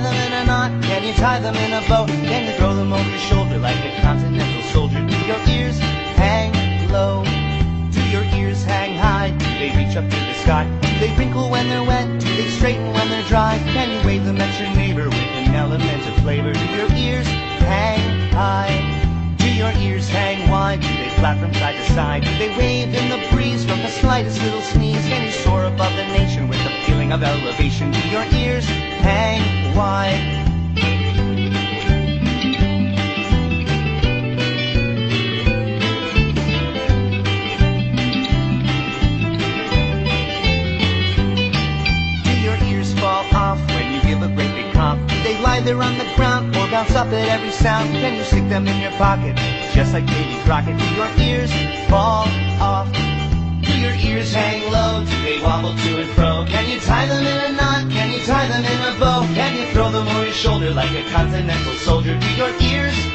knot? Can you tie them in a bow? Can you throw them over your shoulder like a continental soldier? Do your ears hang low? Do your ears hang high? Do they reach up to the sky? Do they wrinkle when they're wet? Do they straighten when they're dry? Can you wave them at your neighbor with an element of flavor? Do your ears hang high? Do your ears hang wide? Do they flap from side to side? Do they wave in the breeze from the slightest little sneeze? Can you soar above the nation with a feeling of elevation? Do your ears hang wide? Do your ears fall off when you give a great big cough? They lie there on the ground or bounce up at every sound? Can you stick them in your pocket just like Davy Crockett? Do your ears fall off? Do your ears hang low? Do they wobble to and fro? Can you tie them in a knot? Can you tie them in a bow? Can throw them over your shoulder like a continental soldier? Do your ears